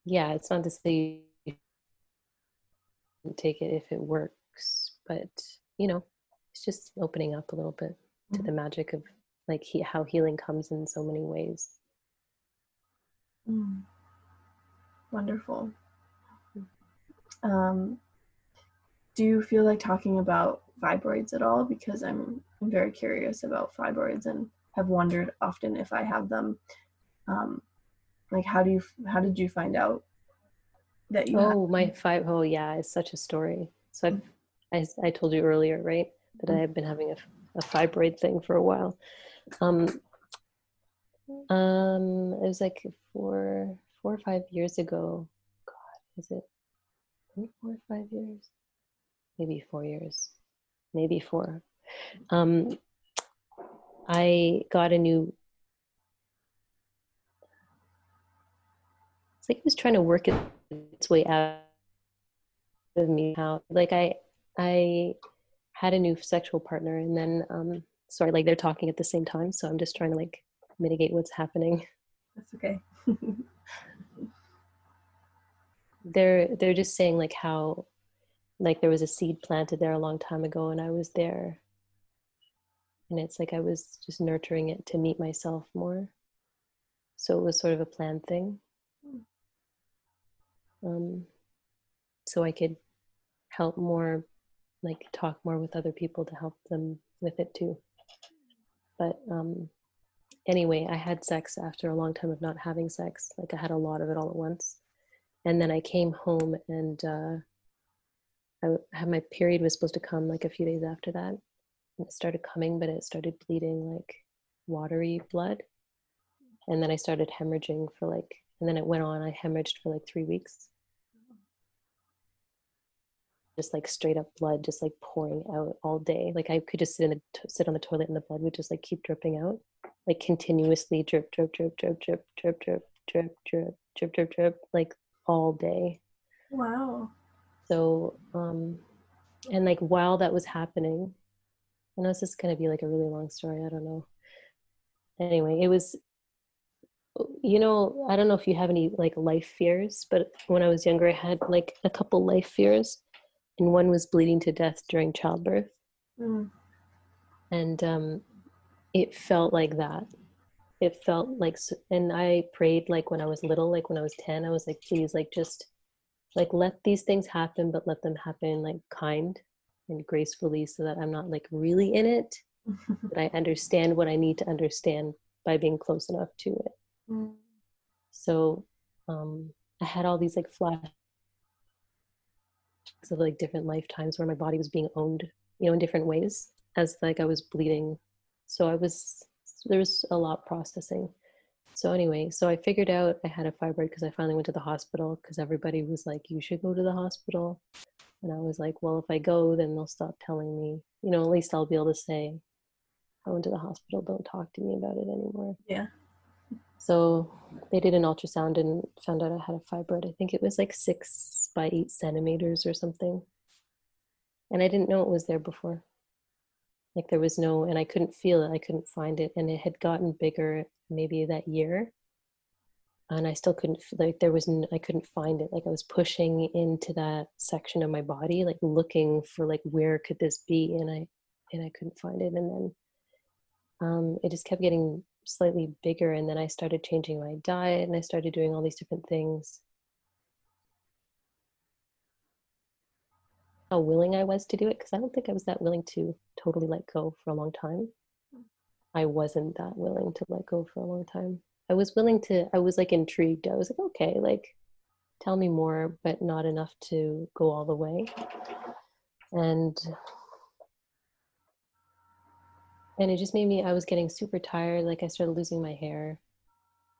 C: yeah, it's not to say take it if it works, but, you know, it's just opening up a little bit to
B: Mhm.
C: the magic of like he, how healing comes in so many ways.
B: Mm. Wonderful. Um, do you feel like talking about fibroids at all? Because I'm, I'm very curious about fibroids and have wondered often if I have them. Um, like, how do you how did you find out that you? have
C: Oh, my
B: them?
C: five, oh yeah, it's such a story. So I've, I, I told you earlier, right, that
B: Mhm.
C: I've been having a, a fibroid thing for a while. Um, um, it was like four, four or five years ago. God, is it four or five years? Maybe four years, maybe four. Um, I got a new. It's like it was trying to work it- its way out of me. How like I I had a new sexual partner, and then um, sorry, like they're talking at the same time, so I'm just trying to like mitigate what's happening.
B: That's okay.
C: They're they're just saying like how like there was a seed planted there a long time ago, and I was there, and it's like I was just nurturing it to meet myself more. So it was sort of a planned thing. Um, so I could help more, like talk more with other people to help them with it too. But um, anyway, I had sex after a long time of not having sex. Like I had a lot of it all at once, and then I came home and uh, I had my period was supposed to come like a few days after that. And it started coming, but it started bleeding like watery blood, and then I started hemorrhaging for like, and then it went on. I hemorrhaged for like three weeks just like straight up blood just like pouring out all day like i could just sit in the t- sit on the toilet and the blood would just like keep dripping out like continuously drip drip drip drip drip drip drip drip drip drip drip drip like all day
B: wow.
C: so um and like while that was happening i know this is going to be like a really long story i don't know anyway it was you know i don't know if you have any like life fears but when i was younger i had like a couple life fears and one was bleeding to death during childbirth
B: Mm.
C: and um it felt like that it felt like and i prayed like when i was little like when i was 10 i was like please like just like let these things happen but let them happen like kind and gracefully so that i'm not like really in it but i understand what i need to understand by being close enough to it
B: Mm.
C: so um i had all these like flash of like different lifetimes where my body was being owned you know in different ways as like i was bleeding. So i was there was a lot processing. So anyway so i figured out i had a fibroid because i finally went to the hospital because everybody was like you should go to the hospital. And i was like well if i go then they'll stop telling me. You know at least i'll be able to say i went to the hospital don't talk to me about it anymore.
B: Yeah.
C: so they did an ultrasound and found out I had a fibroid. I think it was like six by eight centimeters or something. And I didn't know it was there before. Like there was no, and I couldn't feel it. I couldn't find it. And it had gotten bigger maybe that year. And I still couldn't, like, there was, I couldn't find it. Like I was pushing into that section of my body, like looking for, like, where could this be? And I, and I couldn't find it. And then um, it just kept getting slightly bigger and then i started changing my diet and i started doing all these different things how willing i was to do it because i don't think i was that willing to totally let go for a long time. Mm. I wasn't that willing to let go for a long time. I was willing to i was like intrigued. I was like okay like tell me more but not enough to go all the way. And and it just made me i was getting super tired like i started losing my hair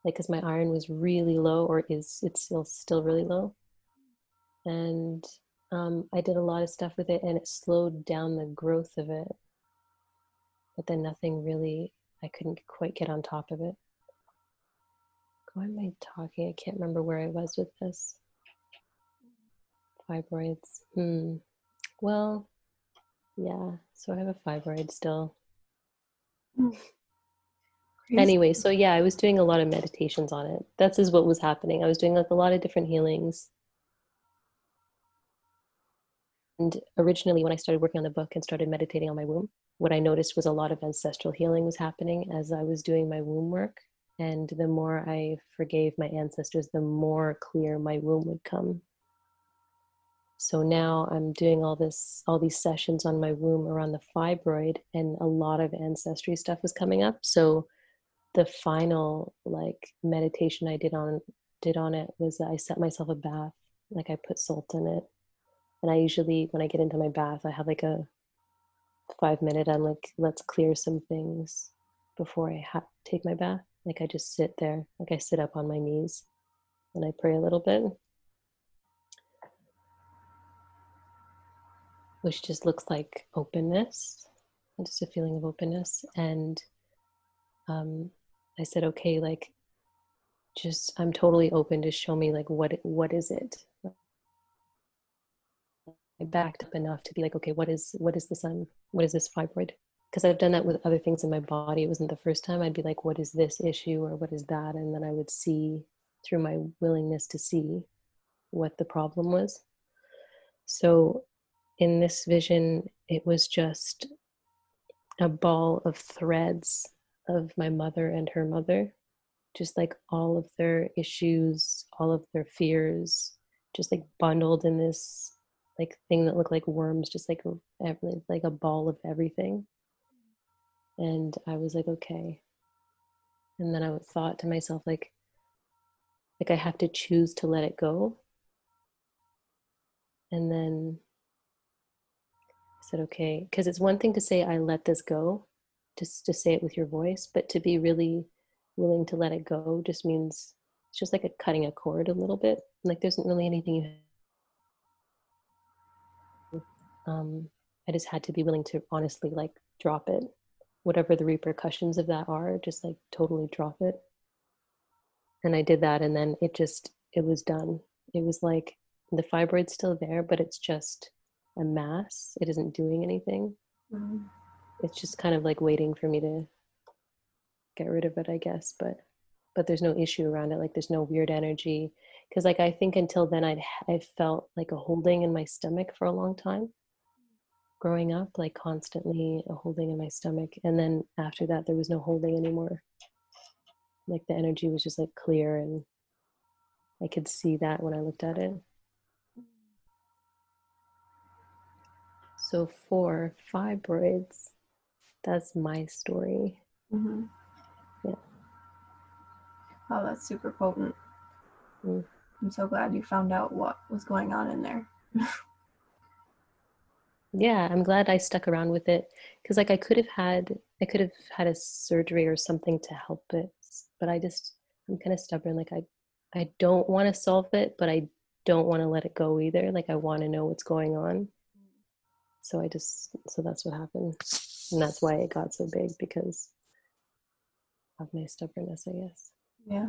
C: like because my iron was really low or is it's still still really low. Mm. And um, i did a lot of stuff with it and it slowed down the growth of it. But then nothing really i couldn't quite get on top of it. Why am i talking? I can't remember where i was with this. Fibroids. Hmm. Well yeah. So i have a fibroid still.
B: Crazy.
C: anyway so yeah i was doing a lot of meditations on it. That's is what was happening. I was doing like a lot of different healings and originally when i started working on the book and started meditating on my womb what i noticed was a lot of ancestral healing was happening as i was doing my womb work. And the more i forgave my ancestors the more clear my womb would come. So now i'm doing all this all these sessions on my womb around the fibroid and a lot of ancestry stuff was coming up. So the final like meditation i did on did on it was i set myself a bath like i put salt in it and i usually when i get into my bath i have like a five minute i'm like let's clear some things before i ha- take my bath. Like i just sit there like i sit up on my knees and i pray a little bit. Which just looks like openness just a feeling of openness. And um, i said okay like just i'm totally open to show me like what what is it i backed up enough to be like okay what is what is this um what is this fibroid? Because i've done that with other things in my body. It wasn't the first time i'd be like what is this issue or what is that? And then i would see through my willingness to see what the problem was. So in this vision, it was just a ball of threads of my mother and her mother, just like all of their issues, all of their fears, just like bundled in this like thing that looked like worms, just like like a ball of everything. And I was like, okay. And then I thought to myself, like, like I have to choose to let it go. And then I said, okay, because it's one thing to say, I let this go, just to say it with your voice, but to be really willing to let it go just means it's just like a cutting a cord a little bit. Like there isn't really anything you um, I just had to be willing to honestly like drop it, whatever the repercussions of that are, just like totally drop it. And I did that, and then it just it was done. It was like the fibroid's still there, but it's just a mass. It isn't doing anything. Mm-hmm. It's just kind of like waiting for me to get rid of it, I guess. But but there's no issue around it. Like there's no weird energy. Because like I think until then I'd I felt like a holding in my stomach for a long time. Growing up, like constantly a holding in my stomach, and then after that there was no holding anymore. Like the energy was just like clear, and I could see that when I looked at it. So for fibroids, that's my story.
B: Mm-hmm.
C: Yeah.
B: Oh, that's super potent.
C: Mm.
B: I'm so glad you found out what was going on in there.
C: yeah, I'm glad I stuck around with it because, like, I could have had, I could have had a surgery or something to help it, but I just, I'm kind of stubborn. Like, I, I don't want to solve it, but I don't want to let it go either. Like, I want to know what's going on so i just so that's what happened and that's why it got so big because of my stubbornness i guess
B: yeah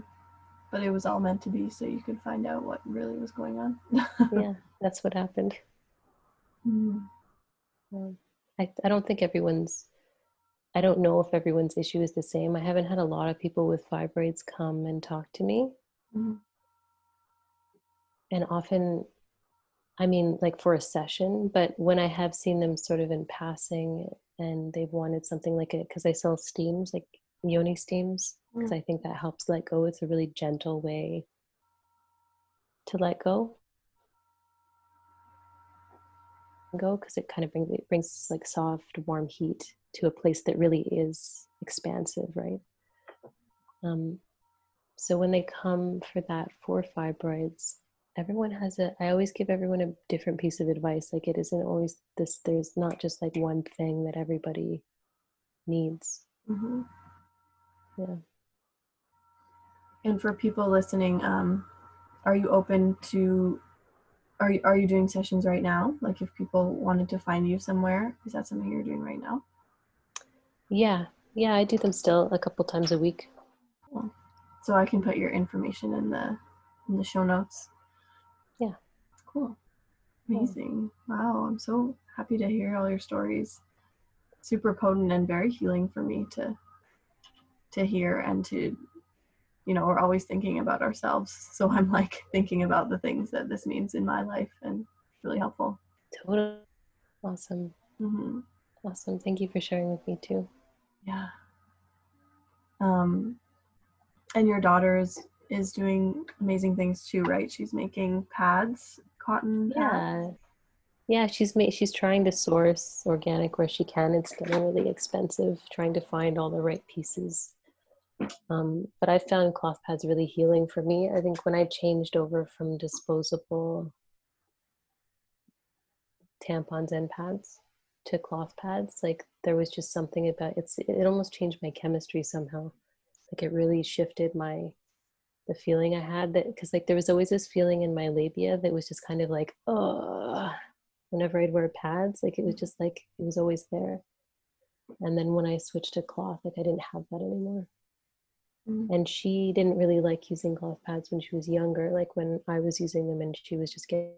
B: but it was all meant to be so you could find out what really was going on
C: yeah that's what happened
B: mm.
C: Um, I, I don't think everyone's i don't know if everyone's issue is the same i haven't had a lot of people with fibroids come and talk to me
B: mm.
C: and often I mean, like for a session, but when I have seen them sort of in passing and they've wanted something like it, because I sell steams, like yoni steams, because mm. I think that helps let go. It's a really gentle way to let go. Go because it kind of brings it brings like soft, warm heat to a place that really is expansive, right? Um, so when they come for that for fibroids, everyone has a i always give everyone a different piece of advice like it isn't always this there's not just like one thing that everybody needs.
B: hmm
C: Yeah.
B: And for people listening, um, are you open to? Are you are you doing sessions right now? Like if people wanted to find you somewhere, is that something you're doing right now?
C: Yeah, yeah, I do them still a couple times a week. Cool.
B: So I can put your information in the in the show notes.
C: Yeah.
B: Cool.
C: Yeah.
B: Amazing. Wow, I'm so happy to hear all your stories. Super potent and very healing for me to to hear and to you know, we're always thinking about ourselves. So I'm like thinking about the things that this means in my life and really helpful.
C: Totally awesome.
B: hmm
C: Awesome. Thank you for sharing with me too.
B: Yeah. Um, and your daughter is, is doing amazing things too, right? She's making pads, cotton pads.
C: Yeah. Yeah, she's made she's trying to source organic where she can. It's getting really expensive trying to find all the right pieces. Um, but I found cloth pads really healing for me. I think when I changed over from disposable tampons and pads to cloth pads, like there was just something about it's it almost changed my chemistry somehow. Like it really shifted my the feeling I had that because like there was always this feeling in my labia that was just kind of like oh whenever I'd wear pads like it was just like it was always there and then when I switched to cloth like I didn't have that anymore. And she didn't really like using cloth pads when she was younger like when I was using them and she was just getting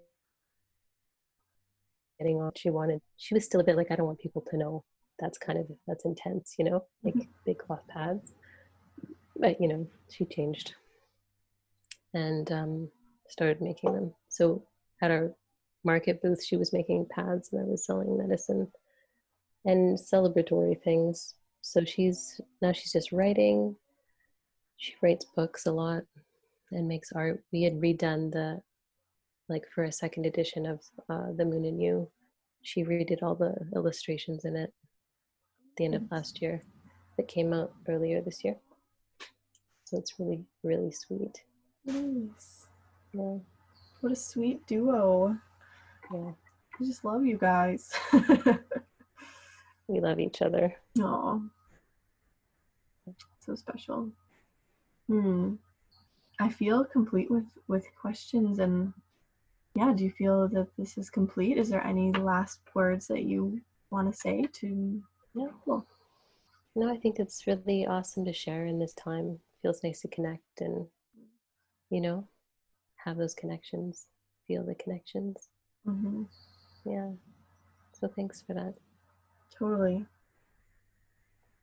C: getting on she wanted she was still a bit like I don't want people to know that's kind of that's intense you know like big cloth pads but you know she changed and um, started making them. So at our market booth, she was making pads, and I was selling medicine and celebratory things. So she's now she's just writing. She writes books a lot and makes art. We had redone the like for a second edition of uh, the Moon and You. She redid all the illustrations in it at the end of last year. That came out earlier this year. So it's really really sweet.
B: Nice.
C: Yeah,
B: What a sweet duo.
C: yeah.
B: I just love you guys.
C: We love each other.
B: Aw. So special. Hmm. I feel complete with with questions and yeah, do you feel that this is complete? Is there any last words that you want to say to
C: Yeah.
B: Cool.
C: No, I think it's really awesome to share in this time. Feels nice to connect and, you know, have those connections, feel the connections.
B: hmm
C: Yeah. So thanks for that.
B: Totally.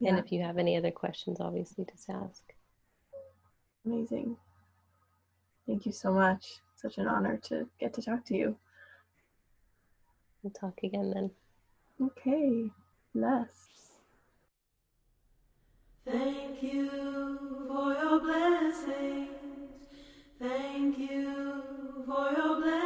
C: And if you have any other questions, obviously just ask.
B: Amazing. Thank you so much. Such an honor to get to talk to you.
C: We'll talk again then.
B: Okay. Bless. Thank you for your blessings.
D: Thank you for your blessings.